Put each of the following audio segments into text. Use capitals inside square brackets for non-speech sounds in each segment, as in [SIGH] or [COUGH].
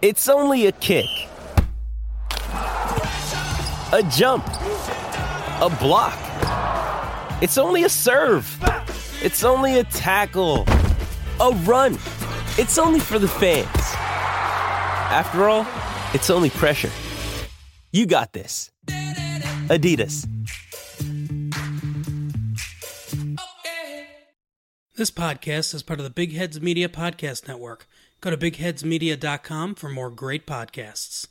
It's only a kick, a jump, a block. It's only a serve. It's only a tackle, a run. It's only for the fans. After all, it's only pressure. You got this. Adidas. This podcast is part of the Big Heads Media Podcast Network. Go to bigheadsmedia.com for more great podcasts.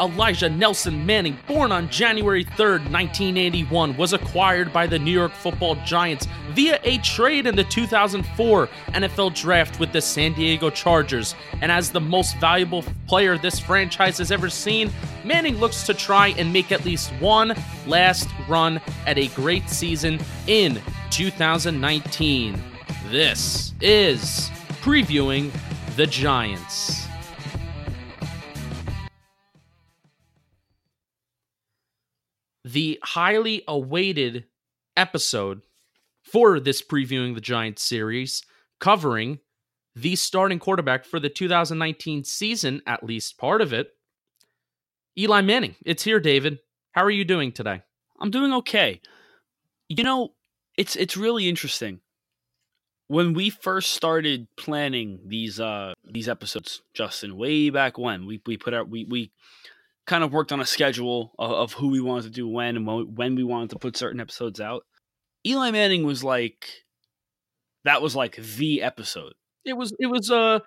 Elijah Nelson Manning, born on January 3rd, 1981, was acquired by the New York Football Giants via a trade in the 2004 NFL Draft with the San Diego Chargers. And as the most valuable player this franchise has ever seen, Manning looks to try and make at least one last run at a great season in 2019. This is previewing the Giants. The highly awaited episode for this previewing the Giants series, covering the starting quarterback for the 2019 season, at least part of it, Eli Manning. It's here, David. How are you doing today? I'm doing okay. You know, it's it's really interesting. When we first started planning these uh these episodes, Justin, way back when, we we put out we we kind of worked on a schedule of, of who we wanted to do when and when we wanted to put certain episodes out. Eli Manning was like that was like the episode. It was it was uh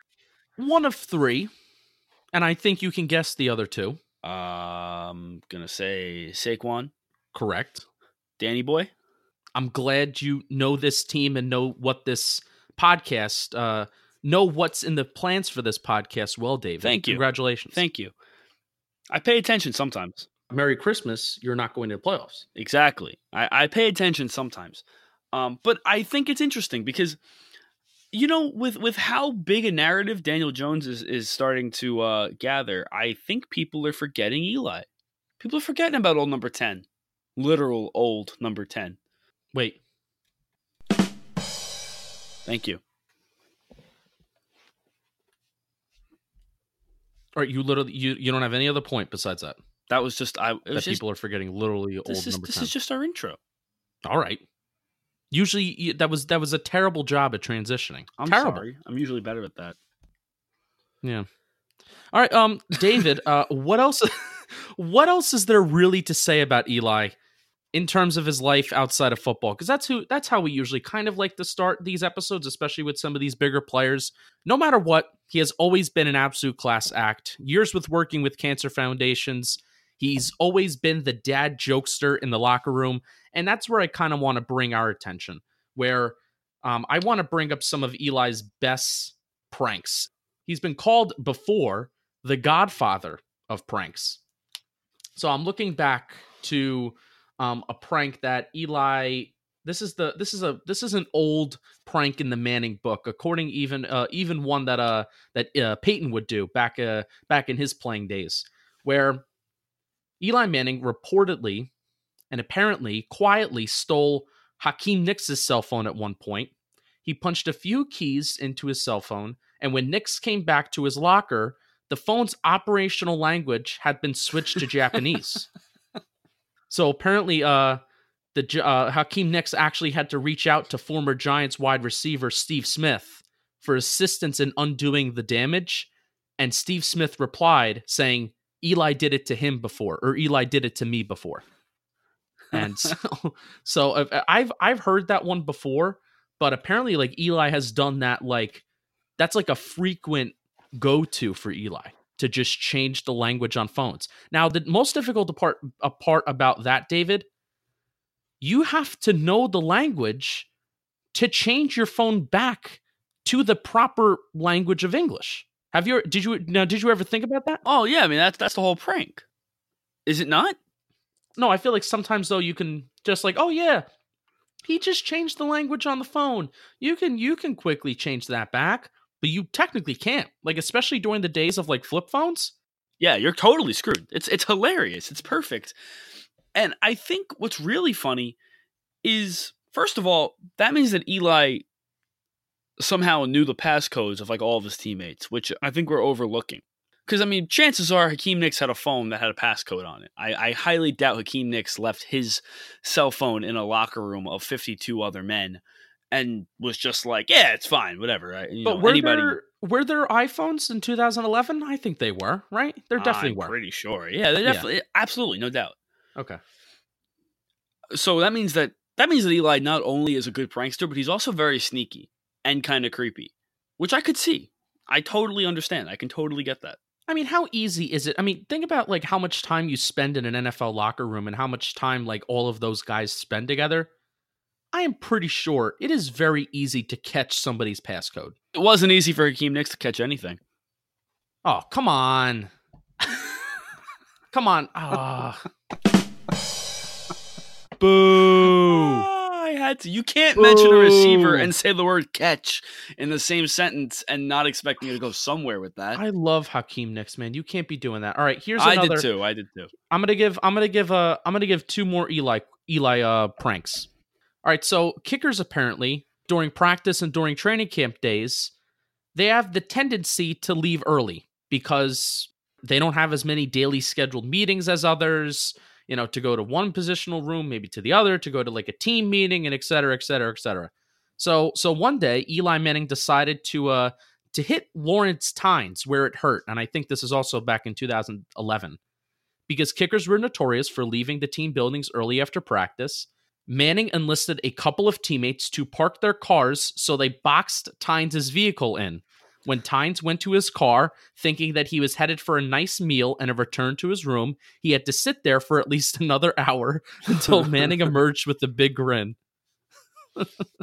one of three, and I think you can guess the other two. Um, gonna say Saquon. Correct. Danny Boy. I'm glad you know this team and know what this podcast uh know what's in the plans for this podcast well, Dave. Thank you. Congratulations. Thank you. I pay attention sometimes. Merry Christmas, you're not going to the playoffs. Exactly. I, I pay attention sometimes. Um, but I think it's interesting because you know, with with how big a narrative Daniel Jones is is starting to uh, gather, I think people are forgetting Eli. People are forgetting about old number ten, literal old number ten. Wait. Thank you. All right, you literally you, you don't have any other point besides that. That was just I. that just, people are forgetting literally old this is, number This 10. is just our intro. All right. Usually that was that was a terrible job at transitioning. I'm terrible. sorry. I'm usually better at that. Yeah. All right, um David, [LAUGHS] uh what else [LAUGHS] what else is there really to say about Eli in terms of his life outside of football? Cuz that's who that's how we usually kind of like to start these episodes, especially with some of these bigger players. No matter what, he has always been an absolute class act. Years with working with cancer foundations, he's always been the dad jokester in the locker room, and that's where I kind of want to bring our attention. Where um, I want to bring up some of Eli's best pranks. He's been called before the godfather of pranks. So I'm looking back to um, a prank that Eli. This is the this is a this is an old prank in the Manning book, according even uh, even one that uh that uh, Peyton would do back uh back in his playing days, where Eli Manning reportedly and apparently quietly stole Hakeem Nicks' cell phone at one point. He punched a few keys into his cell phone, and when Nicks came back to his locker, the phone's operational language had been switched to [LAUGHS] Japanese. So apparently, uh, the uh, Hakeem Nicks actually had to reach out to former Giants wide receiver Steve Smith for assistance in undoing the damage, and Steve Smith replied saying, "Eli did it to him before, or Eli did it to me before." [LAUGHS] And so, so I've I've heard that one before, but apparently, like Eli has done that. Like that's like a frequent go to for Eli to just change the language on phones. Now, the most difficult part a part about that, David, you have to know the language to change your phone back to the proper language of English. Have you did you now did you ever think about that? Oh yeah, I mean that's that's the whole prank. Is it not? No, I feel like sometimes though you can just like, oh yeah, he just changed the language on the phone. You can you can quickly change that back, but you technically can't. Like especially during the days of like flip phones. Yeah, you're totally screwed. It's it's hilarious. It's perfect. And I think what's really funny is First of all, that means that Eli somehow knew the passcodes of like all of his teammates, which I think we're overlooking. Because I mean, chances are Hakeem Nicks had a phone that had a passcode on it. I, I highly doubt Hakeem Nicks left his cell phone in a locker room of 52 other men and was just like, "Yeah, it's fine, whatever." You but know, were anybody, there were there iPhones in 2011? I think they were. Right? There definitely I'm were. Pretty sure. Yeah, they Yeah. definitely, absolutely, no doubt. Okay. So that means that that means that Eli not only is a good prankster, but he's also very sneaky and kind of creepy, which I could see. I totally understand. I can totally get that. I mean, how easy is it? I mean, think about like how much time you spend in an NFL locker room and how much time like all of those guys spend together. I am pretty sure it is very easy to catch somebody's passcode. It wasn't easy for Hakeem Nicks to catch anything. Oh, come on. come on. [LAUGHS] Ah. [LAUGHS] Boo. Ah, I had to. You can't mention a receiver and say the word catch in the same sentence and not expect me to go somewhere with that. I love Hakeem Nicks, man. You can't be doing that. All right, here's I another. I did too. I did too. I'm gonna give I'm gonna give uh I'm gonna give two more Eli Eli uh pranks. All right, so kickers apparently during practice and during training camp days, they have the tendency to leave early because they don't have as many daily scheduled meetings as others. You know, to go to one positional room, maybe to the other, to go to like a team meeting, and et cetera, et cetera, et cetera. So, so one day, Eli Manning decided to uh to hit Lawrence Tynes where it hurt, and I think this is also back in 2011 because kickers were notorious for leaving the team buildings early after practice. Manning enlisted a couple of teammates to park their cars so they boxed Tynes' vehicle in. When Tynes went to his car, thinking that he was headed for a nice meal and a return to his room, he had to sit there for at least [LAUGHS] another hour until [LAUGHS] Manning emerged with a big grin.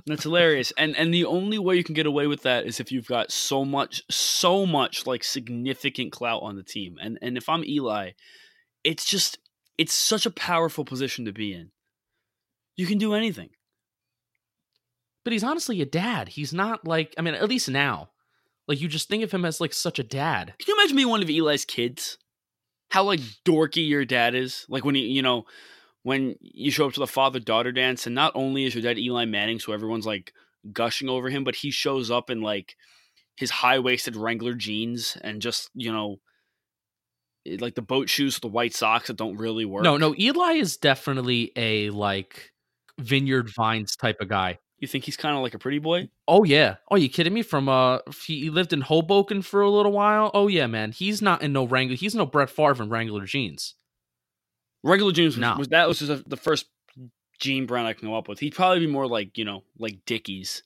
That's hilarious. And and the only way you can get away with that is if you've got so much so much like significant clout on the team. And and if I'm Eli, it's just it's such a powerful position to be in. You can do anything. But he's honestly a dad. He's not like, I mean, at least now. Like, you just think of him as like such a dad. Can you imagine being one of Eli's kids? How like dorky your dad is? Like when you you know when you show up to the father daughter dance, and not only is your dad Eli Manning, so everyone's like gushing over him, but he shows up in like his high waisted Wrangler jeans and just you know eh, like the boat shoes with the white socks that don't really work. No, no, Eli is definitely a like Vineyard Vines type of guy. you think he's kind of like a pretty boy? Oh yeah. Oh, you kidding me? From uh, he he lived in Hoboken for a little while. Oh yeah, man. He's not in no Wrangler. He's no Brett Favre in Wrangler jeans. Regular jeans was, No. was that was just the first jean brand I can come up with. He'd probably be more like you know like Dickies.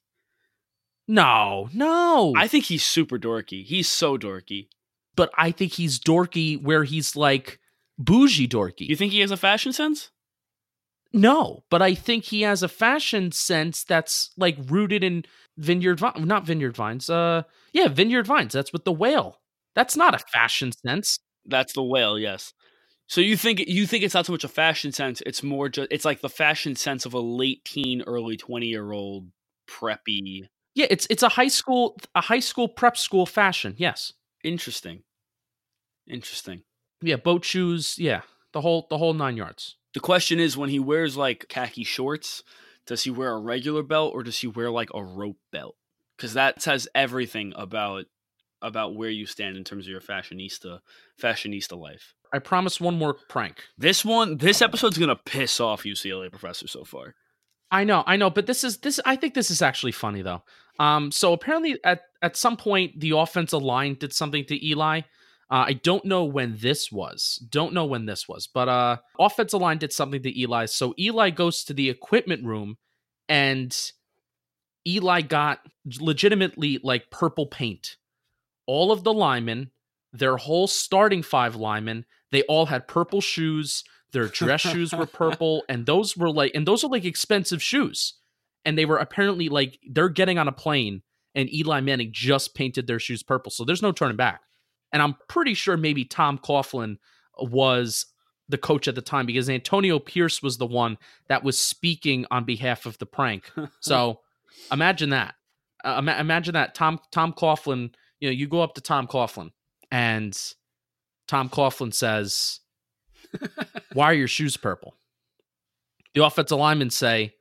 No, no. I think he's super dorky. He's so dorky. but I think he's dorky where he's like bougie dorky. You think he has a fashion sense? No, but I think he has a fashion sense that's like rooted in Vineyard Vines, not Vineyard Vines. Uh, yeah, Vineyard Vines. That's with the whale. That's not a fashion sense. That's the whale, yes. So you think you think it's not so much a fashion sense; it's more just it's like the fashion sense of a late teen, early twenty year old preppy. Yeah, it's it's a high school a high school prep school fashion. Yes. Interesting, interesting. Yeah, boat shoes. Yeah, the whole the whole nine yards. The question is, when he wears like khaki shorts, does he wear a regular belt or does he wear like a rope belt? Because that says everything about about where you stand in terms of your fashionista fashionista life. I promise one more prank. This one, this episode's gonna piss off UCLA professor so far. I know, I know, but this is this. I think this is actually funny though. Um, so apparently at at some point the offensive line did something to Eli. Uh, I don't know when this was. Don't know when this was, but uh, offensive line did something to Eli. So Eli goes to the equipment room, and Eli got legitimately like purple paint. All of the linemen, their whole starting five linemen, they all had purple shoes. Their dress shoes were [LAUGHS] purple, and those were like, and those are like expensive shoes. And they were apparently like they're getting on a plane, and Eli Manning just painted their shoes purple, so there's no turning back. And I'm pretty sure maybe Tom Coughlin was the coach at the time because Antonio Pierce was the one that was speaking on behalf of the prank. [LAUGHS] So imagine that. Uh, ima- imagine that Tom Tom Coughlin. You know, you go up to Tom Coughlin, and Tom Coughlin says, [LAUGHS] "Why are your shoes purple?" The offensive linemen say,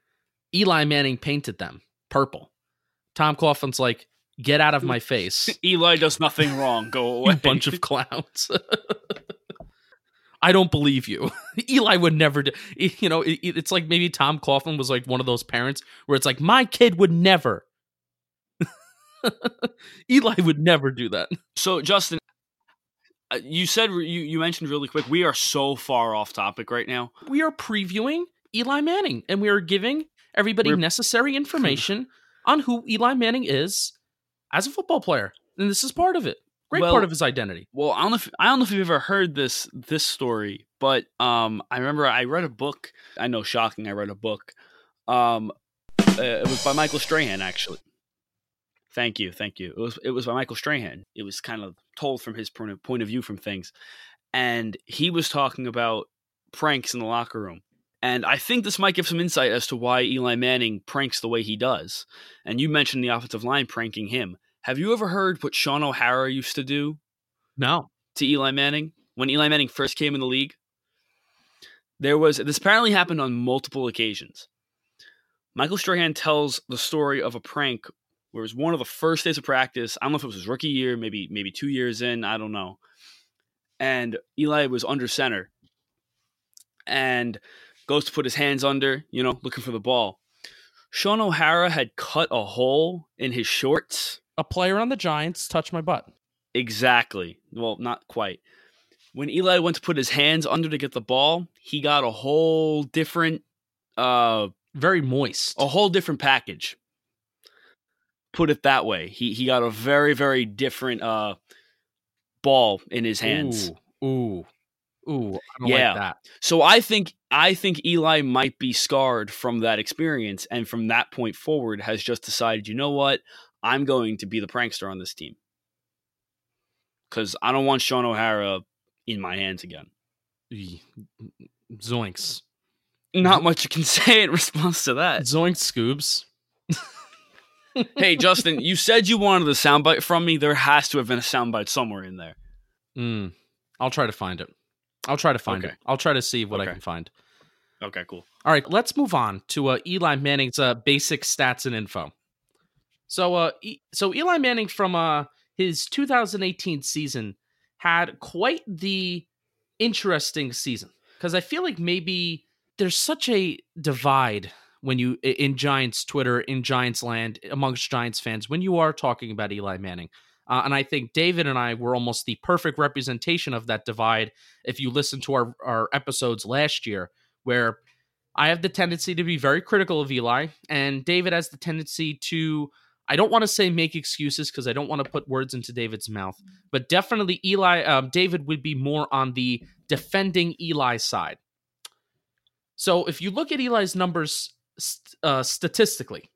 Eli Manning painted them purple. Tom Coughlin's like, get out of my [LAUGHS] face, Eli does nothing wrong. Go [LAUGHS] away. bunch of clowns. [LAUGHS] I don't believe you. Eli would never do. You know, it, it's like maybe Tom Coughlin was like one of those parents where it's like, my kid would never. Eli would never do that. So, Justin, uh, you said you you mentioned really quick. We are so far off topic right now. We are previewing Eli Manning and we are giving everybody We're- necessary information on who Eli Manning is as a football player. And this is part of it. Great Well- part of his identity. Well, I don't know if I don't know if you've ever heard this this story, but um, I remember I read a book. I know, shocking. I read a book. Um, uh, it was by Michael Strahan, actually. Thank you, thank you. It was it was by Michael Strahan. It was kind of told from his point of, point of view from things, and he was talking about pranks in the locker room. And I think this might give some insight as to why Eli Manning pranks the way he does. And you mentioned the offensive line pranking him. Have you ever heard what Shaun O'Hara used to do No. to Eli Manning when Eli Manning first came in the league. There was this apparently happened on multiple occasions. Michael Strahan tells the story of a prank where it was one of the first days of practice. I don't know if it was his rookie year, maybe maybe two years in, I don't know. And Eli was under center and goes to put his hands under, you know, looking for the ball. Shaun O'Hara had cut a hole in his shorts A player on the Giants touched my butt. Exactly. Well, not quite. When Eli went to put his hands under to get the ball, he got a whole different uh Very moist. a whole different package. Put it that way. He he got a very very different uh ball in his hands. Ooh. Ooh. Ooh. I don't Yeah. like that. So I think I think Eli might be scarred from that experience and from that point forward has just decided, you know what? I'm going to be the prankster on this team. Cuz I don't want Shaun O'Hara in my hands again. Zoinks. Not [LAUGHS] much you can say in response to that. Zoinks, Scoobs. hey, Justin, [LAUGHS] you said you wanted a soundbite from me. There has to have been a soundbite somewhere in there. Mm. I'll try to find it. I'll try to find Okay. it. I'll try to see what I can find. Okay, cool. All right, let's move on to uh, Eli Manning's uh, basic stats and info. So, uh, e- so Eli Manning from uh, his 2018 season had quite the interesting season because I feel like maybe there's such a divide when you in Giants Twitter in Giants land amongst Giants fans when you are talking about Eli Manning. Uh, and I think David and I were almost the perfect representation of that divide. If you listen to our, our episodes last year, where I have the tendency to be very critical of Eli, and David has the tendency to, I don't want to say make excuses because I don't want to put words into David's mouth, but definitely Eli, um, David would be more on the defending Eli side. So if you look at Eli's numbers uh, statistically,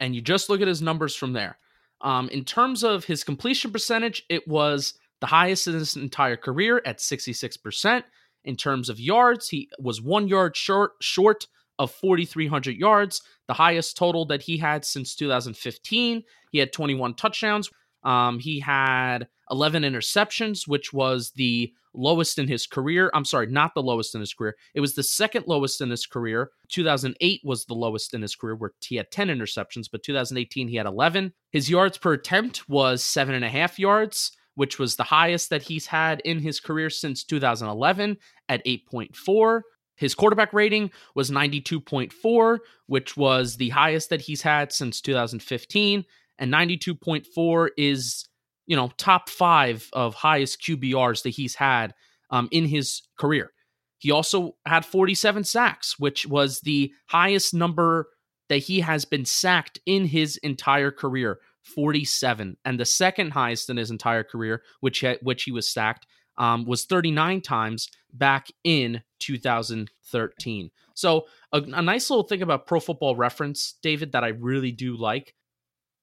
and you just look at his numbers from there, um, in terms of his completion percentage, it was the highest in his entire career at 66%. In terms of yards, he was one yard short short of 4,300 yards, the highest total that he had since 2015. He had 21 touchdowns. Um, he had 11 interceptions, which was the lowest in his career. I'm sorry, not the lowest in his career. It was the second lowest in his career. 2008 was the lowest in his career, where he had 10 interceptions, but 2018 he had 11. His yards per attempt was seven and a half yards, which was the highest that he's had in his career since 2011 at 8.4. His quarterback rating was 92.4, which was the highest that he's had since 2015. And 92.4 is, you know, top five of highest QBRs that he's had um, in his career. He also had 47 sacks, which was the highest number that he has been sacked in his entire career 47 and the second highest in his entire career which he, which he was sacked um, was 39 times back in 2013 so a, a nice little thing about pro football reference david that i really do like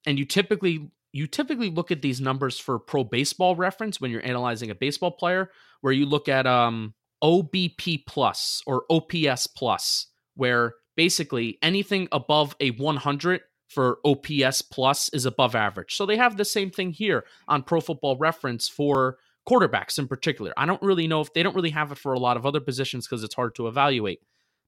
and you typically you typically look at these numbers for pro baseball reference when you're analyzing a baseball player where you look at um obp plus or ops plus where basically anything above a 100 for OPS plus is above average. So they have the same thing here on Pro Football Reference for quarterbacks in particular. I don't really know if they don't really have it for a lot of other positions because it's hard to evaluate.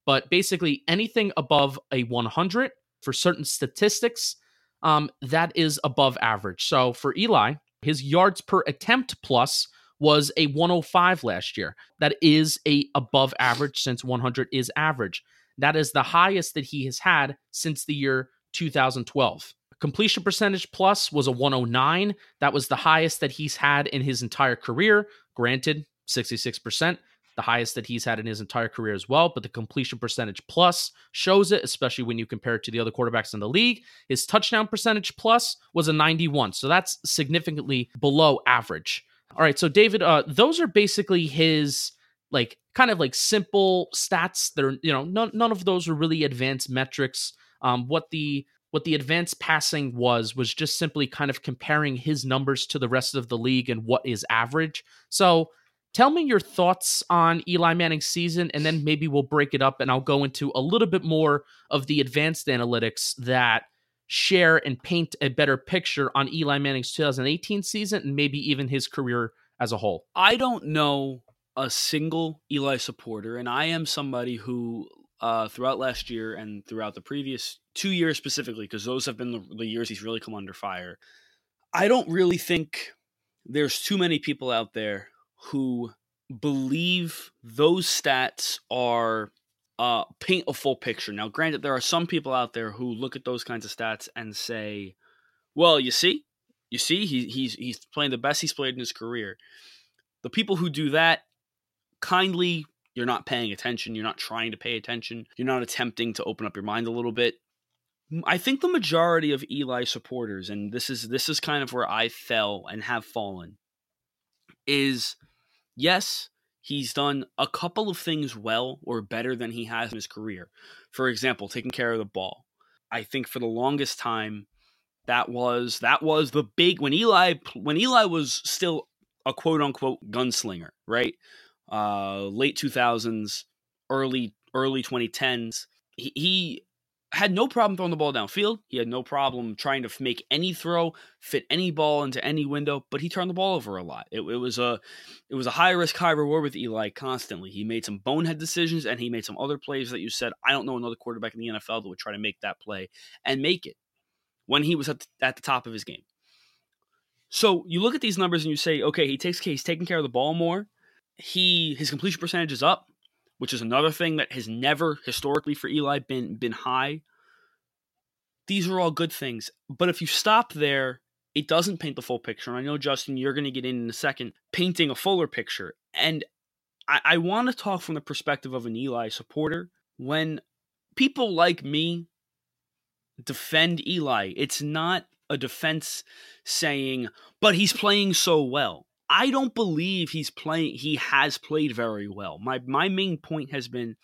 but basically anything above a 100 for certain statistics, um, that is above average. So for Eli, his yards per attempt plus was a 105 last year. That is a above average since 100 is average. That is the highest that he has had since the year 2012. Completion percentage plus was a 109. That was the highest that he's had in his entire career. Granted, 66%, the highest that he's had in his entire career as well. But the completion percentage plus shows it, especially when you compare it to the other quarterbacks in the league. His touchdown percentage plus was a 91. So that's significantly below average. All right. So, David, uh, those are basically his like kind of like simple stats that are, you know, none, none of those are really advanced metrics. Um, what the what the advanced passing was was just simply kind of comparing his numbers to the rest of the league and what is average. So tell me your thoughts on Eli Manning's season, and then maybe we'll break it up and I'll go into a little bit more of the advanced analytics that share and paint a better picture on Eli Manning's 2018 season and maybe even his career as a whole. I don't know a single Eli supporter, and I am somebody who uh, throughout last year and throughout the previous two years specifically, because those have been the, the years he's really come under fire. I don't really think there's too many people out there who believe those stats are uh, paint a full picture. Now, granted, there are some people out there who look at those kinds of stats and say, "Well, you see, you see, he, he's he's playing the best he's played in his career." The people who do that kindly you're not paying attention. You're not trying to pay attention. You're not attempting to open up your mind a little bit. I think the majority of Eli supporters, and this is this is kind of where I fell and have fallen, is yes, he's done a couple of things well or better than he has in his career. For example, taking care of the ball. I think for the longest time, that was that was the big when Eli when Eli was still a quote unquote gunslinger, right? uh, late 2000s, early early 2010s. He, he had no problem throwing the ball downfield. He had no problem trying to make any throw, fit any ball into any window, but he turned the ball over a lot. It, it, was a it was a high risk, high reward with Eli constantly. He made some bonehead decisions and he made some other plays that you said, I don't know another quarterback in the NFL that would try to make that play and make it when he was at the, at the top of his game. So you look at these numbers and you say, okay, he takes he's taking care of the ball more he his completion percentage is up, which is another thing that has never historically for Eli been been high. These are all good things, but if you stop there, it doesn't paint the full picture. And I know Justin, you're going to get in in a second, painting a fuller picture. And I, I want to talk from the perspective of an Eli supporter. When people like me defend Eli, it's not a defense saying, but he's playing so well. I don't believe he's playing. He has played very well. My my main point has been,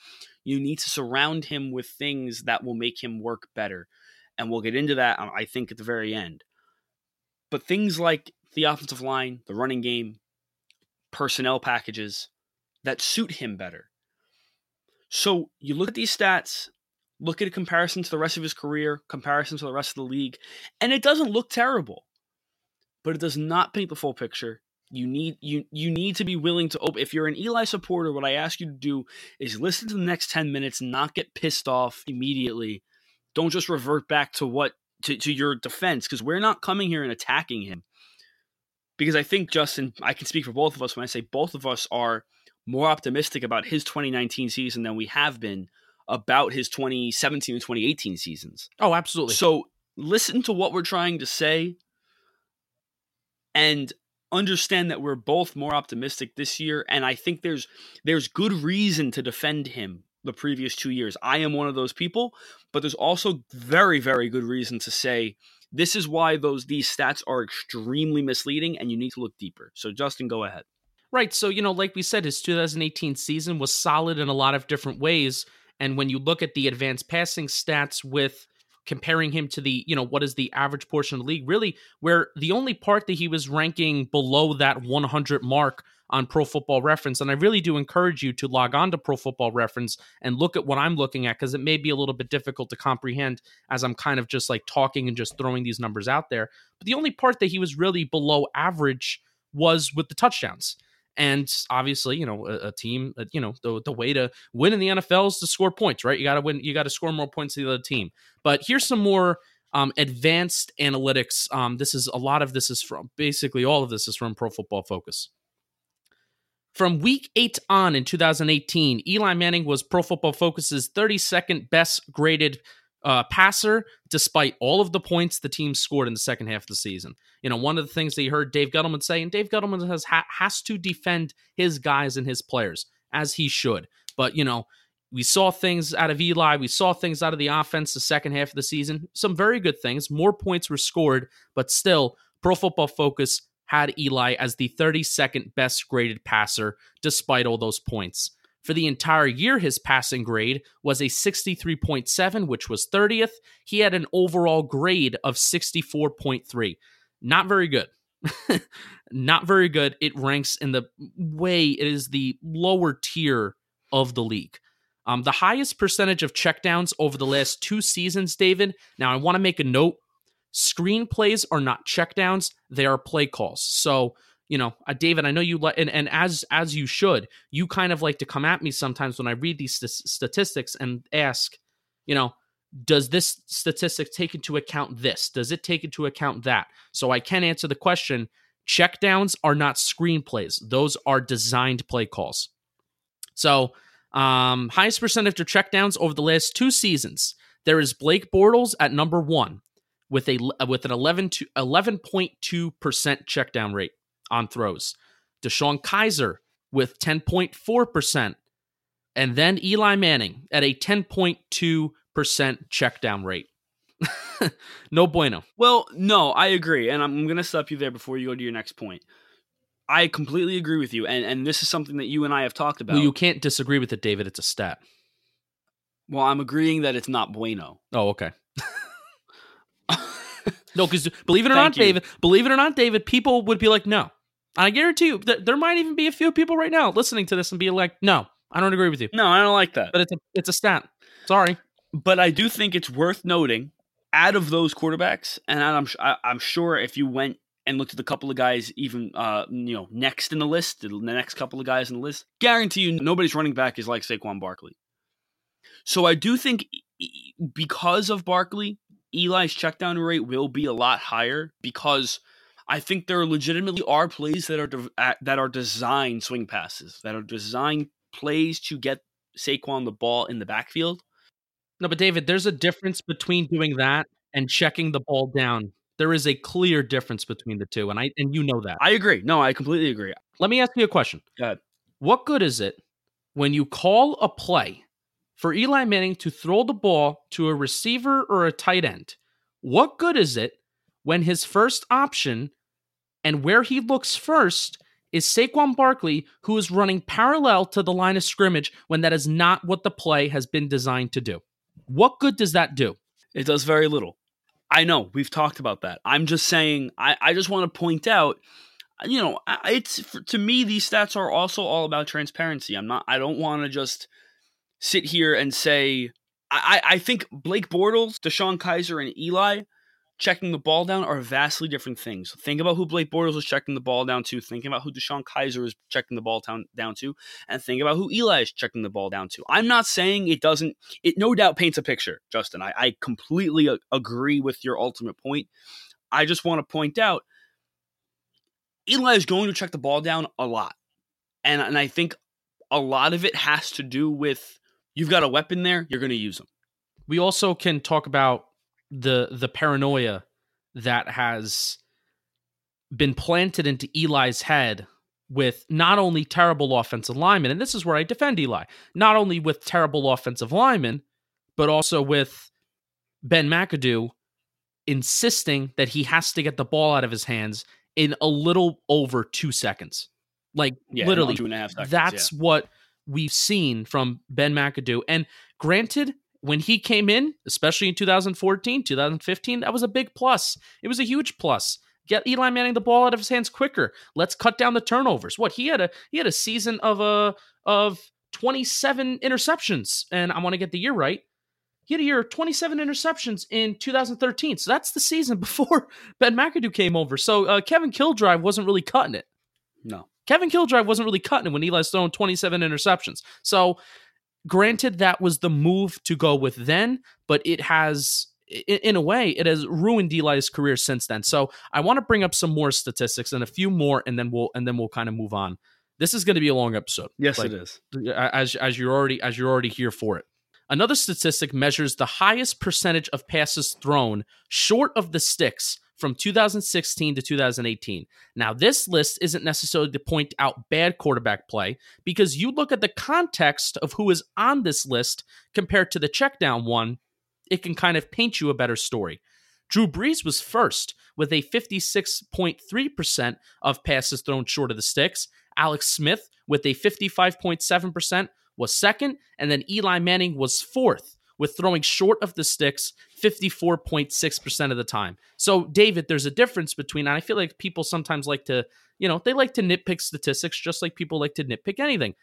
you need to surround him with things that will make him work better, and we'll get into that. I think at the very end. But things like the offensive line, the running game, personnel packages that suit him better. So you look at these stats, look at a comparison to the rest of his career, comparison to the rest of the league, and it doesn't look terrible. But it does not paint the full picture you need you you need to be willing to open if you're an Eli supporter what I ask you to do is listen to the next 10 minutes not get pissed off immediately don't just revert back to what to, to your defense because we're not coming here and attacking him because I think Justin I can speak for both of us when I say both of us are more optimistic about his 2019 season than we have been about his 2017 and 2018 seasons. Oh, absolutely. So listen to what we're trying to say and understand that we're both more optimistic this year and I think there's there's good reason to defend him the previous 2 years. I am one of those people, but there's also very very good reason to say this is why those these stats are extremely misleading and you need to look deeper. So Justin, go ahead. Right. So, you know, like we said, his 2018 season was solid in a lot of different ways. And when you look at the advanced passing stats with comparing him to the, you know, what is the average portion of the league, really, where the only part that he was ranking below that 100 mark on Pro Football Reference. And I really do encourage you to log on to Pro Football Reference and look at what I'm looking at because it may be a little bit difficult to comprehend as I'm kind of just like talking and just throwing these numbers out there. But the only part that he was really below average was with the touchdowns. And obviously, you know, a, a team, uh, you know, the, the way to win in the NFL is to score points, right? You got to win, you got to score more points than the other team. But here's some more um, advanced analytics. Um, this is a lot of this is from basically all of this is from Pro Football Focus. From week eight on in 2018, Eli Manning was Pro Football Focus's 32nd best graded uh, passer, despite all of the points the team scored in the second half of the season. You know, one of the things that you heard Dave Gettleman say, and Dave Gettleman has ha- has to defend his guys and his players as he should. But you know, we saw things out of Eli. We saw things out of the offense the second half of the season. Some very good things. More points were scored, but still, Pro Football Focus had Eli as the 32nd best graded passer, despite all those points. For the entire year, his passing grade was a 63.7, which was 30th. He had an overall grade of 64.3. Not very good. [LAUGHS] Not very good. It ranks in the way it is the lower tier of the league. Um, the highest percentage of checkdowns over the last two seasons, David. Now, I want to make a note screenplays are not checkdowns; they are play calls. So, you know, uh, David, I know you like, and, and as as you should, you kind of like to come at me sometimes when I read these st- statistics and ask, you know, does this statistic take into account this? Does it take into account that? So I can answer the question. Checkdowns are not screenplays; those are designed play calls. So, um, highest percentage of checkdowns over the last two seasons. There is Blake Bortles at number one with a with an 11 to 11.2% check down rate on throws. DeShone Kizer with 10.4%. And then Eli Manning at a 10.2% check down rate. [LAUGHS] no bueno. Well, no, I agree. And I'm going to stop you there before you go to your next point. I completely agree with you. And, and this is something that you and I have talked about. Well, you can't disagree with it, David. It's a stat. Well, I'm agreeing that it's not bueno. Oh, okay. [LAUGHS] no, because believe it or not, you. David, believe it or not, David, people would be like, no. I guarantee you, th- there might even be a few people right now listening to this and be like, no, I don't agree with you. No, I don't like that. But it's a it's a stat. Sorry, but I do think it's worth noting. Out of those quarterbacks, and I'm I'm sure if you went and looked at the couple of guys even uh you know next in the list, the next couple of guys in the list, guarantee you nobody's running back is like Saquon Barkley. So I do think because of Barkley, Eli's checkdown rate will be a lot higher because I think there legitimately are plays that are de- uh, that are designed swing passes that are designed plays to get Saquon the ball in the backfield. No, but David, there's a difference between doing that and checking the ball down. There is a clear difference between the two, and I and you know that. I agree. No, I completely agree. Let me ask you a question. Go ahead. What good is it when you call a play for Eli Manning to throw the ball to a receiver or a tight end, what good is it when his first option and where he looks first is Saquon Barkley, who is running parallel to the line of scrimmage when that is not what the play has been designed to do? What good does that do? It does very little. I know we've talked about that. I'm just saying, I, I just want to point out you know it's to me these stats are also all about transparency i'm not i don't want to just sit here and say I, I think Blake Bortles, DeShone Kizer, and Eli checking the ball down are vastly different things. Think about who Blake Bortles was checking the ball down to. Think about who DeShone Kizer is checking the ball down, down to, and think about who Eli is checking the ball down to. I'm not saying it doesn't. It no doubt paints a picture, Justin. I, I completely agree with your ultimate point. I just want to point out Eli is going to check the ball down a lot, and and I think a lot of it has to do with You've got a weapon there, you're going to use them. We also can talk about the the paranoia that has been planted into Eli's head with not only terrible offensive linemen, and this is where I defend Eli, not only with terrible offensive linemen, but also with Ben McAdoo insisting that he has to get the ball out of his hands in a little over two seconds. Like yeah, literally, two and a half seconds, that's yeah. what we've seen from Ben McAdoo. And granted, when he came in, especially in 2014, 2015, that was a big plus. It was a huge plus. Get Eli Manning the ball out of his hands quicker. Let's cut down the turnovers. What he had a he had a season of a uh, of 27 interceptions, and I want to get the year right. He had a year of 27 interceptions in 2013. So that's the season [LAUGHS] before Ben McAdoo came over. So uh, Kevin Gilbride wasn't really cutting it. No. Kevin Gilbride wasn't really cutting it when Eli's throwing 27 interceptions. So, granted, that was the move to go with then, but it has, in a way, it has ruined Eli's career since then. So, I want to bring up some more statistics and a few more, and then we'll and then we'll kind of move on. This is going to be a long episode. Yes, Like, it is. as as you're already as you're already here for it. Another statistic measures the highest percentage of passes thrown short of the sticks from 2016 to 2018. Now, this list isn't necessarily to point out bad quarterback play because you look at the context of who is on this list compared to the check down one, it can kind of paint you a better story. Drew Brees was first with a 56.3% of passes thrown short of the sticks. Alex Smith with a 55.7% was second, and then Eli Manning was fourth with throwing short of the sticks 54.6% of the time. So, David, there's a difference between, and I feel like people sometimes like to, you know, they like to nitpick statistics just like people like to nitpick anything.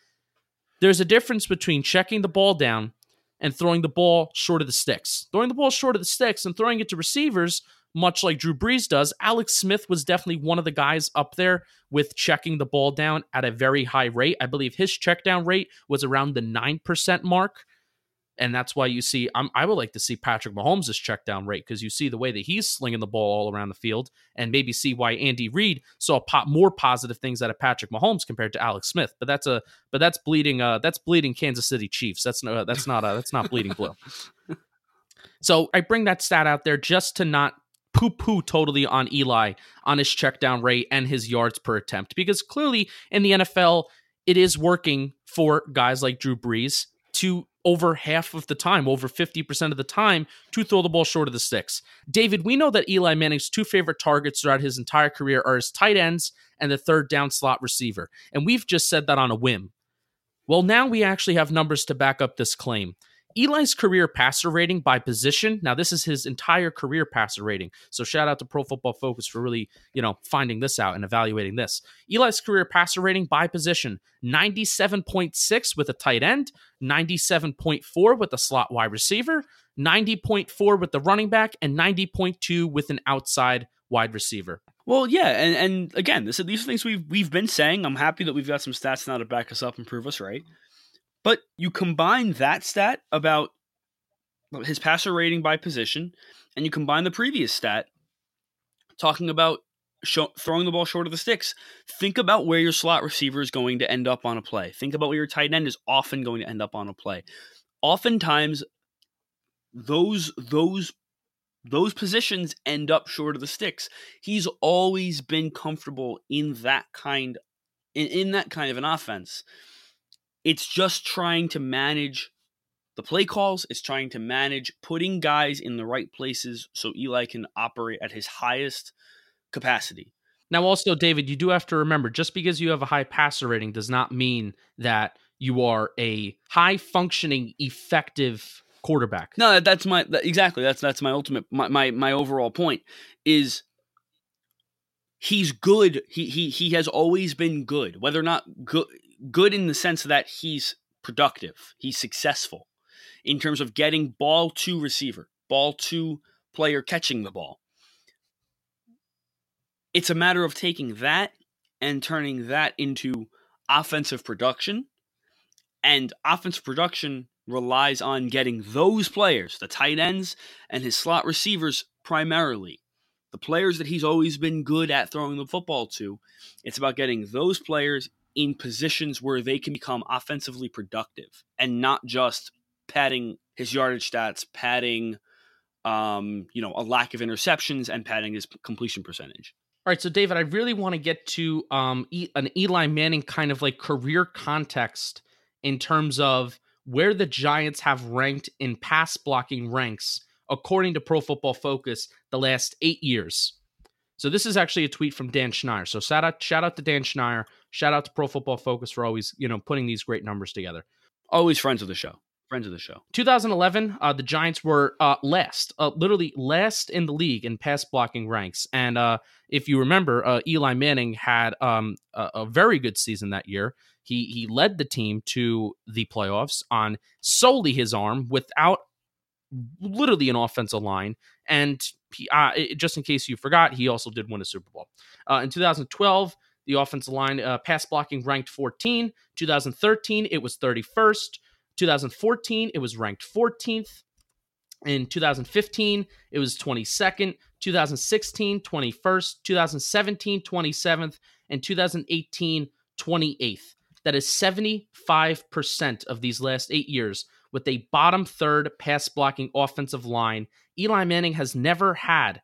There's a difference between checking the ball down and throwing the ball short of the sticks. Throwing the ball short of the sticks and throwing it to receivers, much like Drew Brees does. Alex Smith was definitely one of the guys up there with checking the ball down at a very high rate. I believe his check down rate was around the 9% mark. And that's why you see, I'm, I would like to see Patrick Mahomes' check down rate because you see the way that he's slinging the ball all around the field, and maybe see why Andy Reid saw pop more positive things out of Patrick Mahomes compared to Alex Smith. But that's a, but that's bleeding, uh, that's bleeding Kansas City Chiefs. That's no, that's not, uh, that's not bleeding blue. [LAUGHS] So I bring that stat out there just to not poo poo totally on Eli on his check down rate and his yards per attempt because clearly in the NFL, it is working for guys like Drew Brees to over half of the time, over 50% of the time, to throw the ball short of the sticks. David, we know that Eli Manning's two favorite targets throughout his entire career are his tight ends and the third down slot receiver. And we've just said that on a whim. Well, now we actually have numbers to back up this claim. Eli's career passer rating by position. Now, this is his entire career passer rating. So, shout out to Pro Football Focus for really, you know, finding this out and evaluating this. Eli's career passer rating by position 97.6 with a tight end, 97.4 with a slot wide receiver, 90.4 with the running back, and 90.2 with an outside wide receiver. Well, yeah, and, and again, this, these are things we've we've been saying. I'm happy that we've got some stats now to back us up and prove us right. But you combine that stat about his passer rating by position, and you combine the previous stat talking about show, throwing the ball short of the sticks. Think about where your slot receiver is going to end up on a play. Think about where your tight end is often going to end up on a play. Oftentimes, those those those positions end up short of the sticks. He's always been comfortable in that kind in, in that kind of an offense. It's just trying to manage the play calls, it's trying to manage putting guys in the right places so Eli can operate at his highest capacity. Now, also, David, you do have to remember just because you have a high passer rating does not mean that you are a high functioning, effective quarterback. No, that's my that, exactly. That's that's my ultimate my, my my overall point is he's good. He he he has always been good. Whether or not good good in the sense that he's productive, he's successful in terms of getting ball to receiver, ball to player catching the ball. It's a matter of taking that and turning that into offensive production. And offensive production relies on getting those players, the tight ends and his slot receivers primarily, the players that he's always been good at throwing the football to. It's about getting those players in positions where they can become offensively productive and not just padding his yardage stats, padding um, you know, a lack of interceptions and padding his completion percentage. All right, so David, I really want to get to um, e- an Eli Manning kind of like career context in terms of where the Giants have ranked in pass blocking ranks according to Pro Football Focus the last eight years. So this is actually a tweet from Dan Schneier. So shout out, shout out to Dan Schneier. Shout out to Pro Football Focus for always, you know, putting these great numbers together. Always friends of the show. Friends of the show. 2011, uh, the Giants were uh, last, uh, literally last in the league in pass blocking ranks. And uh, if you remember, uh, Eli Manning had um, a, a very good season that year. He he led the team to the playoffs on solely his arm, without literally an offensive line. And uh, just in case you forgot, he also did win a Super Bowl. Uh, in 2012, The offensive line uh, pass blocking ranked 14. 2013, it was 31st. 2014, it was ranked 14th. In 2015, it was 22nd. 2016, 21st. 2017, 27th. And 2018, 28th. That is 75% of these last eight years with a bottom third pass blocking offensive line. Eli Manning has never had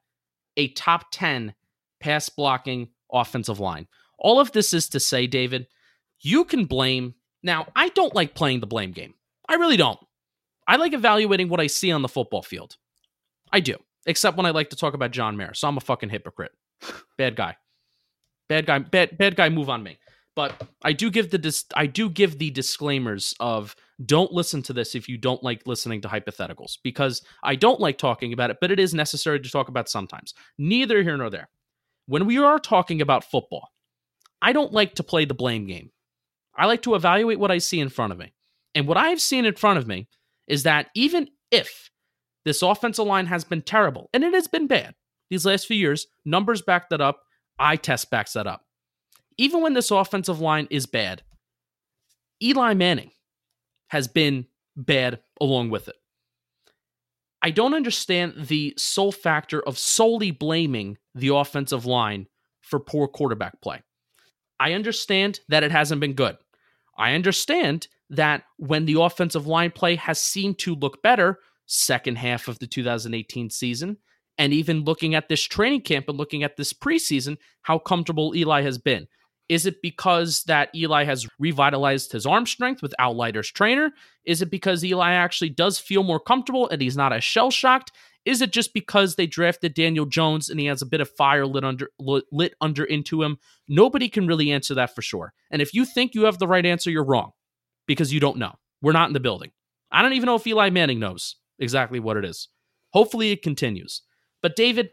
a top 10 pass blocking offensive line. All of this is to say, David, you can blame. Now, I don't like playing the blame game. I really don't. I like evaluating what I see on the football field. I do, except when I like to talk about John Mara. So I'm a fucking hypocrite. Bad guy. Bad guy. Bad bad guy. Move on me. But I do give the dis- I do give the disclaimers of don't listen to this if you don't like listening to hypotheticals because I don't like talking about it, but it is necessary to talk about sometimes. Neither here nor there. When we are talking about football, I don't like to play the blame game. I like to evaluate what I see in front of me. And what I have seen in front of me is that even if this offensive line has been terrible, and it has been bad these last few years, numbers back that up, eye test backs that up. Even when this offensive line is bad, Eli Manning has been bad along with it. I don't understand the sole factor of solely blaming the offensive line for poor quarterback play. I understand that it hasn't been good. I understand that when the offensive line play has seemed to look better, second half of the 2018 season, and even looking at this training camp and looking at this preseason, how comfortable Eli has been. Is it because that Eli has revitalized his arm strength with Outlighter's trainer? Is it because Eli actually does feel more comfortable and he's not as shell shocked? Is it just because they drafted Daniel Jones and he has a bit of fire lit under lit under into him? Nobody can really answer that for sure. And if you think you have the right answer, you're wrong because you don't know. We're not in the building. I don't even know if Eli Manning knows exactly what it is. Hopefully it continues. But David,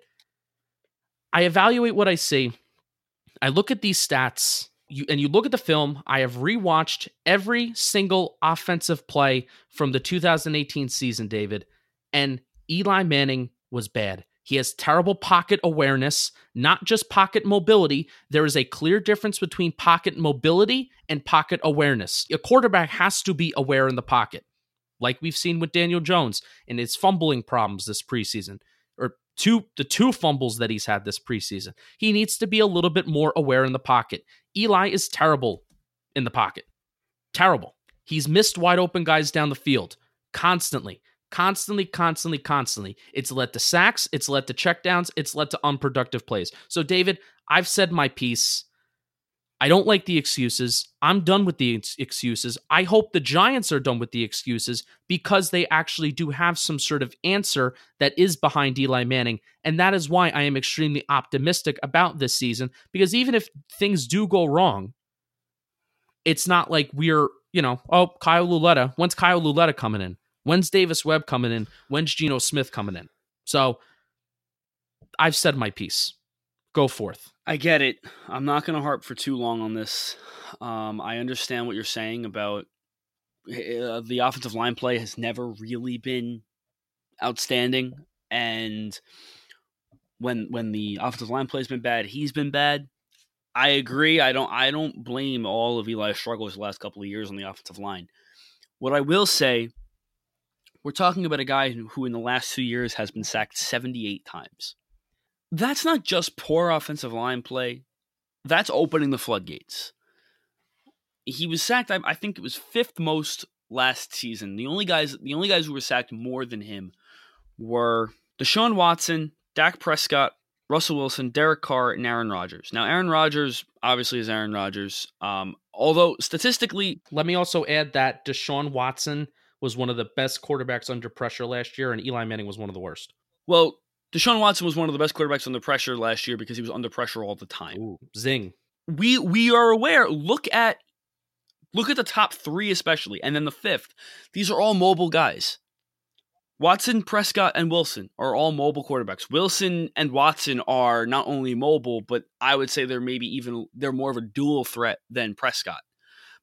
I evaluate what I see I look at these stats you, and you look at the film, I have rewatched every single offensive play from the 2018 season, David, and Eli Manning was bad. He has terrible pocket awareness, not just pocket mobility. There is a clear difference between pocket mobility and pocket awareness. A quarterback has to be aware in the pocket, like we've seen with Daniel Jones and his fumbling problems this preseason two the two fumbles that he's had this preseason. He needs to be a little bit more aware in the pocket. Eli is terrible in the pocket. Terrible. He's missed wide open guys down the field constantly. Constantly, constantly, constantly. It's led to sacks, it's led to checkdowns, it's led to unproductive plays. So, David, I've said my piece. I don't like the excuses. I'm done with the excuses. I hope the Giants are done with the excuses because they actually do have some sort of answer that is behind Eli Manning. And that is why I am extremely optimistic about this season because even if things do go wrong, it's not like we're, you know, oh, Kyle Lauletta. When's Kyle Lauletta coming in? When's Davis Webb coming in? When's Geno Smith coming in? So I've said my piece. Go forth. I get it. I'm not going to harp for too long on this. Um, I understand what you're saying about uh, the offensive line play has never really been outstanding, and when when the offensive line play has been bad, he's been bad. I agree. I don't. I don't blame all of Eli's struggles the last couple of years on the offensive line. What I will say, we're talking about a guy who, in the last two years, has been sacked 78 times that's not just poor offensive line play. That's opening the floodgates. He was sacked. I, I think it was fifth most last season. The only guys, the only guys who were sacked more than him were Deshaun Watson, Dak Prescott, Russell Wilson, Derek Carr, and Aaron Rodgers. Now, Aaron Rodgers obviously is Aaron Rodgers. Um, although statistically, let me also add that Deshaun Watson was one of the best quarterbacks under pressure last year, and Eli Manning was one of the worst. Well, Deshaun Watson was one of the best quarterbacks under pressure last year because he was under pressure all the time. Ooh, zing. We we are aware. Look at look at the top three especially, and then the fifth. These are all mobile guys. Watson, Prescott, and Wilson are all mobile quarterbacks. Wilson and Watson are not only mobile, but I would say they're maybe even they're more of a dual threat than Prescott.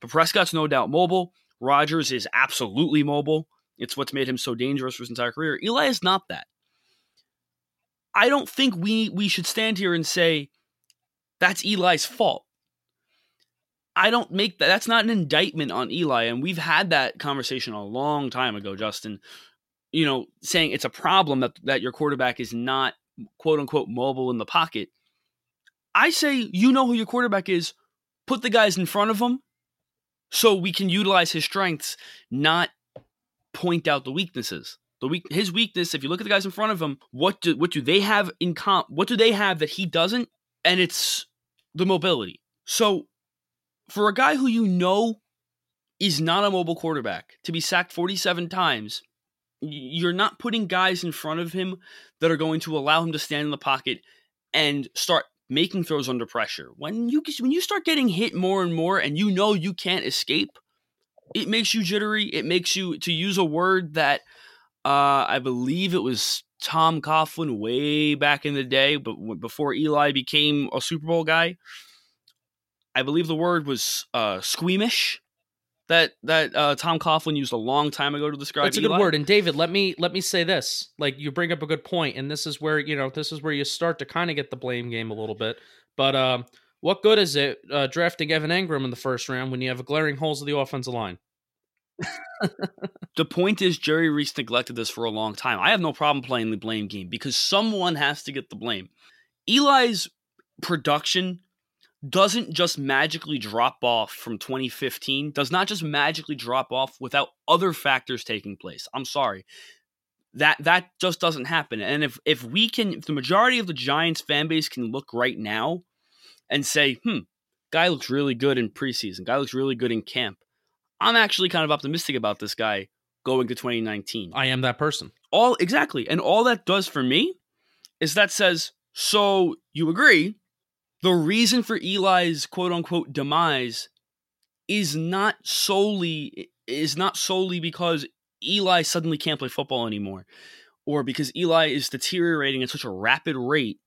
But Prescott's no doubt mobile. Rodgers is absolutely mobile. It's what's made him so dangerous for his entire career. Eli is not that. I don't think we we should stand here and say that's Eli's fault. I don't make that. That's not an indictment on Eli. And we've had that conversation a long time ago, Justin. You know, saying it's a problem that, that your quarterback is not quote unquote mobile in the pocket. I say, you know who your quarterback is, put the guys in front of him so we can utilize his strengths, not point out the weaknesses. The weak his weakness, if you look at the guys in front of him, what do what do they have in comp what do they have that he doesn't? And it's the mobility. So for a guy who you know is not a mobile quarterback to be sacked 47 times, you're not putting guys in front of him that are going to allow him to stand in the pocket and start making throws under pressure. When you when you start getting hit more and more and you know you can't escape, it makes you jittery. It makes you to use a word that uh, I believe it was Tom Coughlin way back in the day, but before Eli became a Super Bowl guy. I believe the word was uh, squeamish that that uh, Tom Coughlin used a long time ago to describe. That's a Eli. good word. And David, let me let me say this. Like you bring up a good point, and this is where you know this is where you start to kind of get the blame game a little bit. But um, what good is it uh, drafting Evan Engram in the first round when you have glaring holes of the offensive line? [LAUGHS] the point is Jerry Reese neglected this for a long time. I have no problem playing the blame game because someone has to get the blame. Eli's production doesn't just magically drop off from 2015, does not just magically drop off without other factors taking place. I'm sorry. That that just doesn't happen. And if if we can if the majority of the Giants fan base can look right now and say, "Hmm, guy looks really good in preseason. Guy looks really good in camp." I'm actually kind of optimistic about this guy going to 2019. I am that person. All exactly. And all that does for me is that says, "So you agree the reason for Eli's quote unquote demise is not solely is not solely because Eli suddenly can't play football anymore or because Eli is deteriorating at such a rapid rate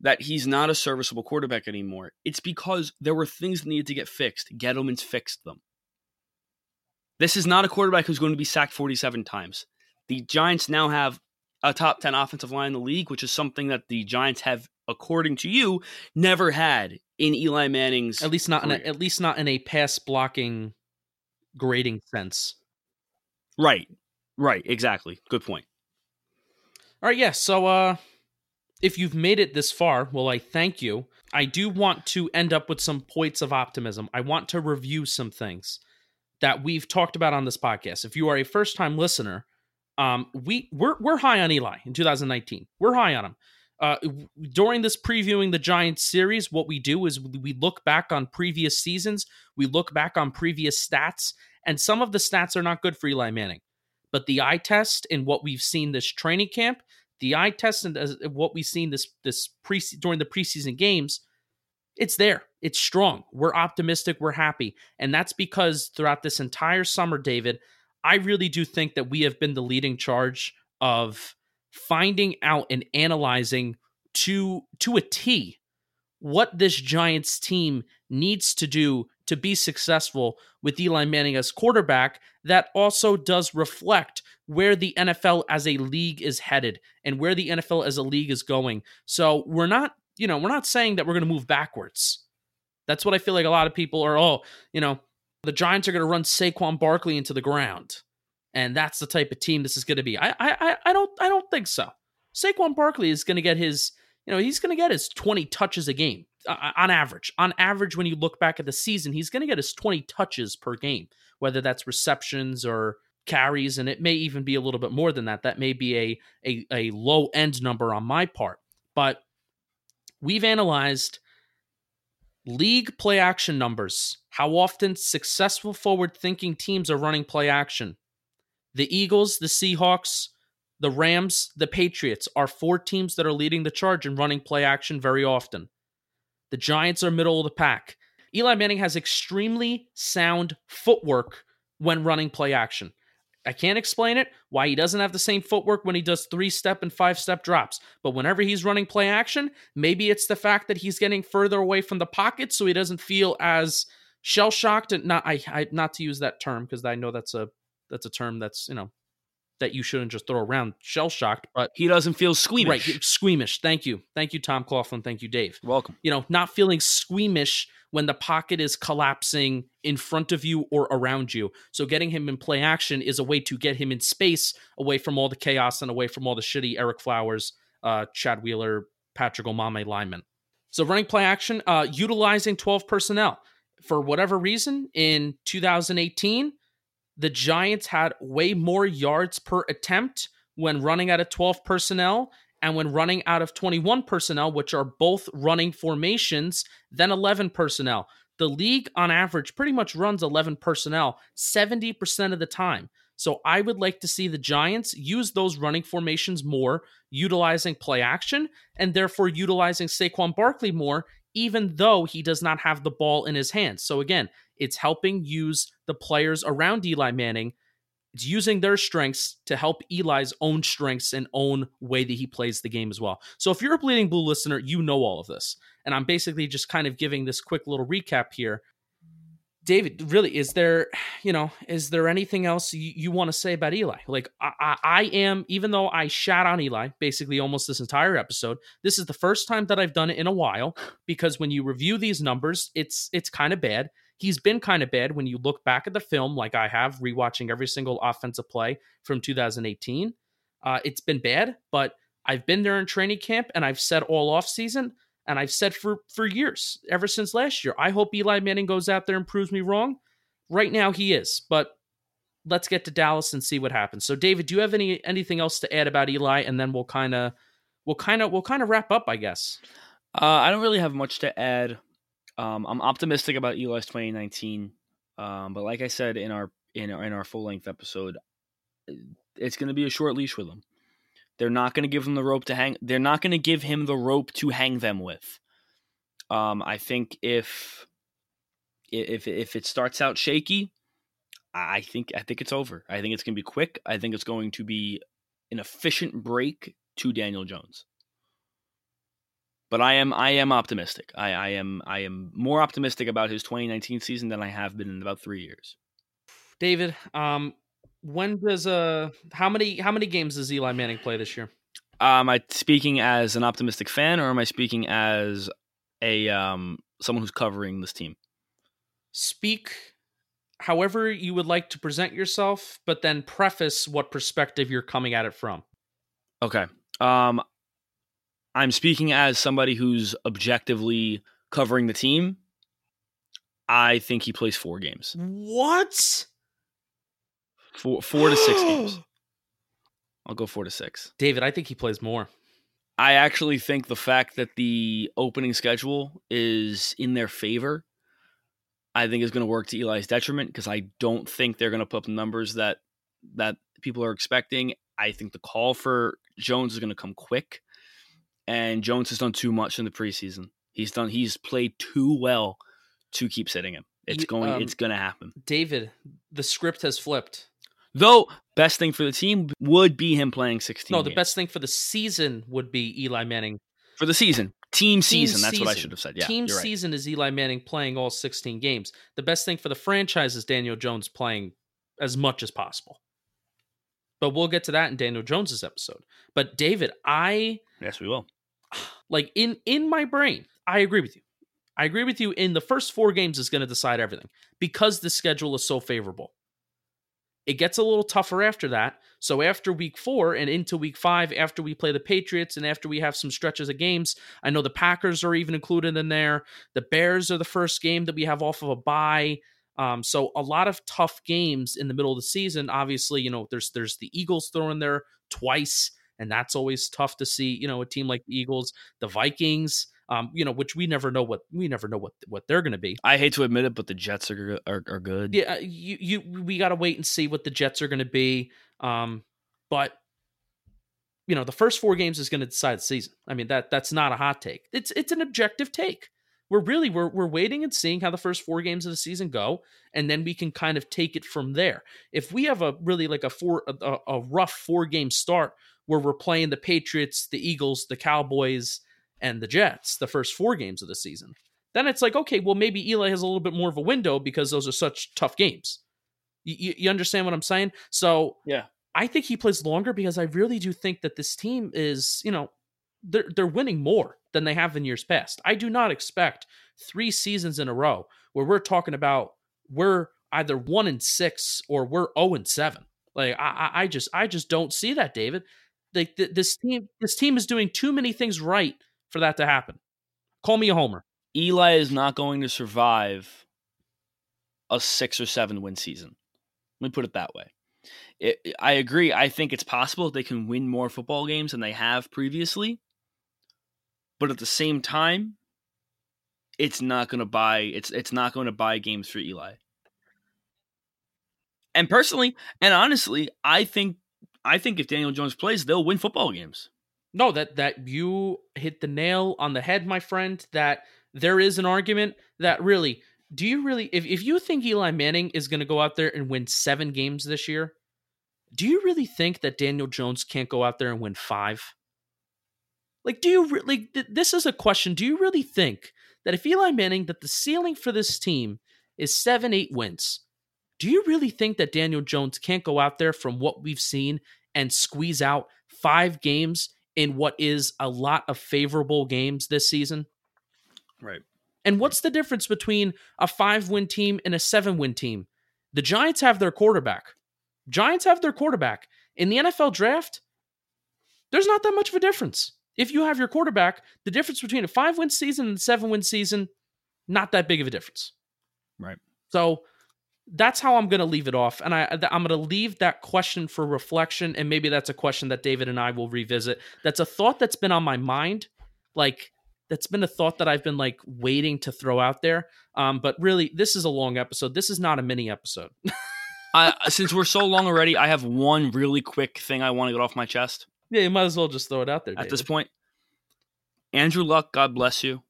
that he's not a serviceable quarterback anymore. It's because there were things that needed to get fixed. Gettleman's fixed them. This is not a quarterback who's going to be sacked 47 times. The Giants now have a top 10 offensive line in the league, which is something that the Giants have according to you, never had in Eli Manning's at least not career. in a, at least not in a pass blocking grading sense. Right. Right, exactly. Good point. All right, yeah. So uh if you've made it this far, well I thank you. I do want to end up with some points of optimism. I want to review some things that we've talked about on this podcast. If you are a first-time listener, um we we're we're high on Eli in 2019. We're high on him. Uh, during this previewing the Giants series, what we do is we look back on previous seasons, we look back on previous stats, and some of the stats are not good for Eli Manning. But the eye test and what we've seen this training camp, the eye test and what we've seen this this pre during the preseason games, it's there. It's strong. We're optimistic. We're happy, and that's because throughout this entire summer, David, I really do think that we have been the leading charge of finding out and analyzing to to a T what this Giants team needs to do to be successful with Eli Manning as quarterback that also does reflect where the NFL as a league is headed and where the NFL as a league is going. So we're not, you know, we're not saying that we're going to move backwards. That's what I feel like a lot of people are, oh, you know, the Giants are going to run Saquon Barkley into the ground and that's the type of team this is going to be. I I I don't I don't think so. Saquon Barkley is going to get his you know he's going to get his 20 touches a game uh, on average. On average, when you look back at the season, he's going to get his 20 touches per game, whether that's receptions or carries, and it may even be a little bit more than that. That may be a a, a low end number on my part, but we've analyzed league play action numbers. How often successful forward thinking teams are running play action the Eagles, the Seahawks, the Rams, the Patriots are four teams that are leading the charge in running play action very often. The Giants are middle of the pack. Eli Manning has extremely sound footwork when running play action. I can't explain it why he doesn't have the same footwork when he does three step and five step drops. But whenever he's running play action, maybe it's the fact that he's getting further away from the pocket so he doesn't feel as shell shocked and not I, I not to use that term because I know that's a that's a term that's you know that you shouldn't just throw around shell shocked, but He doesn't feel squeamish. right, squeamish. Thank you, thank you, Tom Coughlin. Thank you, Dave. Welcome. You know, not feeling squeamish when the pocket is collapsing in front of you or around you. So getting him in play action is a way to get him in space, away from all the chaos and away from all the shitty Ereck Flowers, uh, Chad Wheeler, Patrick Omameh linemen. So running play action, uh, utilizing 12 personnel. For whatever reason, in 2018, the Giants had way more yards per attempt when running out of 12 personnel and when running out of 21 personnel, which are both running formations, than 11 personnel. The league on average pretty much runs 11 personnel 70% of the time. So I would like to see the Giants use those running formations more, utilizing play action, and therefore utilizing Saquon Barkley more, even though he does not have the ball in his hands. So again, it's helping use the players around Eli Manning. It's using their strengths to help Eli's own strengths and own way that he plays the game as well. So if you're a Bleeding Blue listener, you know all of this. And I'm basically just kind of giving this quick little recap here. David, really, is there, [SIGHS] you know, is there anything else you, you want to say about Eli? Like, I, I, I am, even though I shat on Eli basically almost this entire episode, this is the first time that I've done it in a while because when you review these numbers, it's it's kind of bad. He's been kind of bad when you look back at the film, like I have, rewatching every single offensive play from 2018. Uh, it's been bad, but I've been there in training camp and I've said all off season and I've said for for years, ever since last year, I hope Eli Manning goes out there and proves me wrong. Right now he is, but let's get to Dallas and see what happens. So David, do you have any anything else to add about Eli and then we'll kind of we'll kind of we'll kind of wrap up, I guess. Uh, I don't really have much to add. Um, I'm optimistic about Eli's 2019, um, but like I said in our in our, in our full length episode, it's going to be a short leash with him. They're not going to give him the rope to hang. They're not going to give him the rope to hang them with. Um, I think if if if it starts out shaky, I think I think it's over. I think it's going to be quick. I think it's going to be an efficient break to Daniel Jones. But I am I am optimistic. I, I am I am more optimistic about his 2019 season than I have been in about three years. David, um, when does uh how many how many games does Eli Manning play this year? Am I speaking as an optimistic fan, or am I speaking as a um someone who's covering this team? Speak however you would like to present yourself, but then preface what perspective you're coming at it from. Okay. Um, I'm speaking as somebody who's objectively covering the team. I think he plays four games, What? four four to six games. [GASPS] I'll go four to six. David, I think he plays more. I actually think the fact that the opening schedule is in their favor, I think is going to work to Eli's detriment because I don't think they're going to put up numbers that that people are expecting. I think the call for Jones is going to come quick, and Jones has done too much in the preseason. He's done. He's played too well to keep sitting him. It's You- going. um, it's going to happen. David, the script has flipped. Though best thing for the team would be him playing 16. No, the games. best thing for the season would be Eli Manning. for the season, team Team season. That's what I should have said. Yeah, Team right. season is Eli Manning playing all 16 games. The best thing for the franchise is Daniel Jones playing as much as possible. But we'll get to that in Daniel Jones's episode. But David, I Yes, we will. [SIGHS] like in in my brain, I agree with you. I agree with you in the first 4 games is going to decide everything because the schedule is so favorable. It gets a little tougher after that. So after week 4 and into week 5 after we play the Patriots and after we have some stretches of games, I know the Packers are even included in there. The Bears are the first game that we have off of a bye. Um, so a lot of tough games in the middle of the season. Obviously, you know, there's there's the Eagles thrown there twice, and that's always tough to see. You know, a team like the Eagles, the Vikings, um, you know, which we never know what we never know what what they're going to be. I hate to admit it, but the Jets are are, are good. Yeah, uh, you you we got to wait and see what the Jets are going to be. Um, but you know, the first four games is going to decide the season. I mean that that's not a hot take. It's it's an objective take. We're really we're we're waiting and seeing how the first four games of the season go, and then we can kind of take it from there. If we have a really like a four a, a rough four game start where we're playing the Patriots, the Eagles, the Cowboys, and the Jets, the first four games of the season, then it's like okay, well maybe Eli has a little bit more of a window because those are such tough games. You, you, you understand what I'm saying? So Yeah. I think he plays longer because I really do think that this team is, you know, they're they're winning more than they have in years past. I do not expect three seasons in a row where we're talking about we're either one and six or we're zero oh and seven. Like I, I just I just don't see that, David. Like th- this team this team is doing too many things right for that to happen. Call me a homer. Eli is not going to survive a six or seven win season. Let me put it that way. It, I agree. I think it's possible they can win more football games than they have previously. But at the same time, it's not going to buy it's it's not going to buy games for Eli. And personally, and honestly, I think I think if Daniel Jones plays, they'll win football games. No, that that you hit the nail on the head, my friend. That there is an argument that really, do you really if, if you think Eli Manning is gonna go out there and win seven games this year, do you really think that Daniel Jones can't go out there and win five? Like, do you really? This is a question. Do you really think that if Eli Manning, that the ceiling for this team is seven, eight wins, do you really think that Daniel Jones can't go out there from what we've seen and squeeze out five games in what is a lot of favorable games this season? Right. And what's the difference between a five win team and a seven win team? The Giants have their quarterback. Giants have their quarterback. In the NFL draft, there's not that much of a difference if you have your quarterback, the difference between a five win season and a seven win season, not that big of a difference. Right. So that's how I'm going to leave it off. And I, I'm going to leave that question for reflection. And maybe that's a question that David and I will revisit. That's a thought that's been on my mind. Like, that's been a thought that I've been like waiting to throw out there. Um, but really, this is a long episode. This is not a mini episode. [LAUGHS] I, since we're so long already, I have one really quick thing I want to get off my chest. Yeah, you might as well just throw it out there. At David. this point, Andrew Luck, God bless you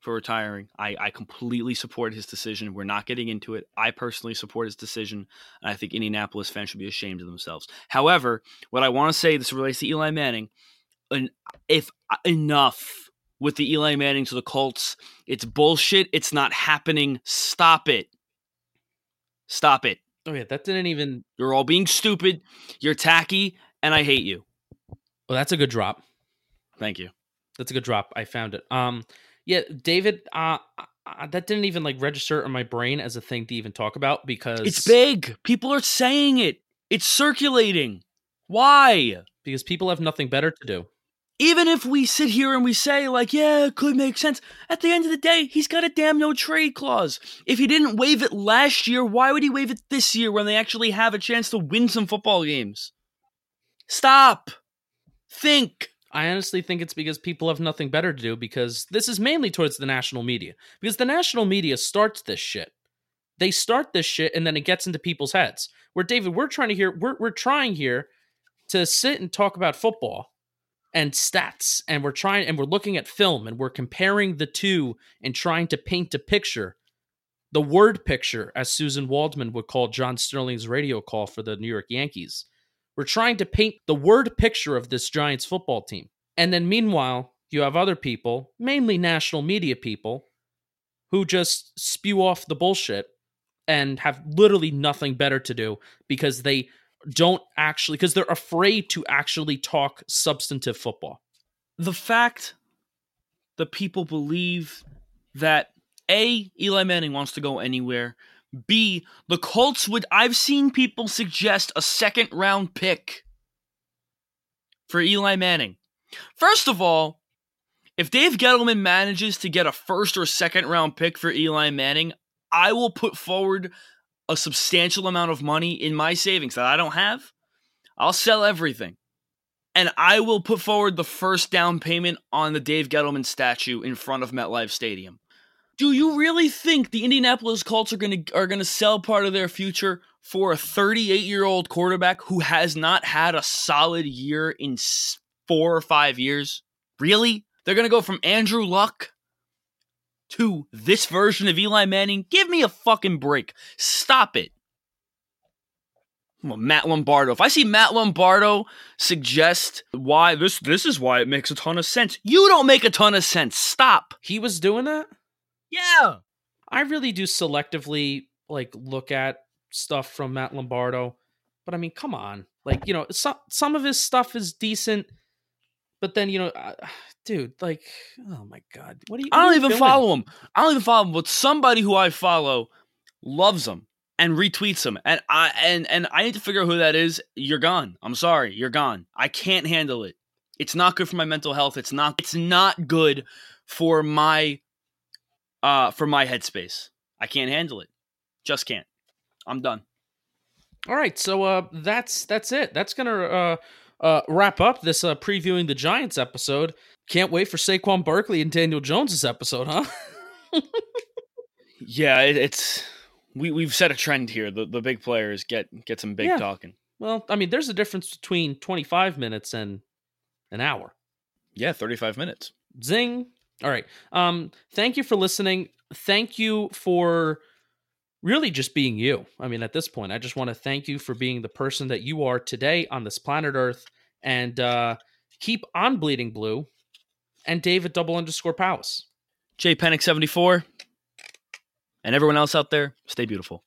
for retiring. I, I completely support his decision. We're not getting into it. I personally support his decision, and I think Indianapolis fans should be ashamed of themselves. However, what I want to say this relates to Eli Manning. And if uh, enough with the Eli Manning to the Colts, it's bullshit. It's not happening. Stop it. Stop it. Oh yeah, that didn't even. You're all being stupid. You're tacky, and I hate you. Well, that's a good drop. Thank you. That's a good drop. I found it. Um, yeah, David. Uh, uh, that didn't even like register in my brain as a thing to even talk about because it's big. People are saying it. It's circulating. Why? Because people have nothing better to do. Even if we sit here and we say, like, yeah, it could make sense, at the end of the day, he's got a damn no trade clause. If he didn't waive it last year, why would he waive it this year when they actually have a chance to win some football games? Stop. Think. I honestly think it's because people have nothing better to do because this is mainly towards the national media. Because the national media starts this shit. They start this shit and then it gets into people's heads. Where David, we're trying to hear we're we're trying here to sit and talk about football and stats and we're trying and we're looking at film and we're comparing the two and trying to paint a picture. The word picture, as Suzyn Waldman would call John Sterling's radio call for the New York Yankees we're trying to paint the word picture of this Giants football team. And then meanwhile, you have other people, mainly national media people, who just spew off the bullshit and have literally nothing better to do because they don't actually because they're afraid to actually talk substantive football. The fact that people believe that A, Eli Manning wants to go anywhere, B, the Colts would. I've seen people suggest a second round pick for Eli Manning. First of all, if Dave Gettleman manages to get a first or second round pick for Eli Manning, I will put forward a substantial amount of money in my savings that I don't have. I'll sell everything. And I will put forward the first down payment on the Dave Gettleman statue in front of MetLife Stadium. Do you really think the Indianapolis Colts are going to are going to sell part of their future for a 38-year-old quarterback who has not had a solid year in 4 or 5 years? Really? They're going to go from Andrew Luck to this version of Eli Manning? Give me a fucking break. Stop it. Well, Matt Lombardo. If I see Matt Lombardo suggest why this this is why it makes a ton of sense. You don't make a ton of sense. Stop. He was doing that? Yeah. I really do selectively like look at stuff from Matt Lombardo. but I mean, come on. Like, you know, some some of his stuff is decent, but then, you know, uh, [SIGHS] dude, like, oh my god. What do you I don't you even doing? follow him. I don't even follow him, but somebody who I follow loves him and retweets him. And I and and I need to figure out who that is. You're gone. I'm sorry. You're gone. I can't handle it. It's not good for my mental health. It's not it's not good for my uh for my headspace. I can't handle it. Just can't. I'm done. All right, so uh that's that's it. That's going to uh uh wrap up this uh previewing the Giants episode. Can't wait for Saquon Barkley and Daniel Jones's episode, huh? [LAUGHS] Yeah, it, it's we we've set a trend here. The the big players get get some big Yeah. talking. well, I mean, there's a difference between 25 minutes and an hour. Yeah, 35 minutes. Zing. All right. Um, thank you for listening. Thank you for really just being you. I mean, at this point, I just want to thank you for being the person that you are today on this planet Earth. And uh, keep on bleeding blue. And David double underscore Powis. Jay Panic 74 and everyone else out there, stay beautiful.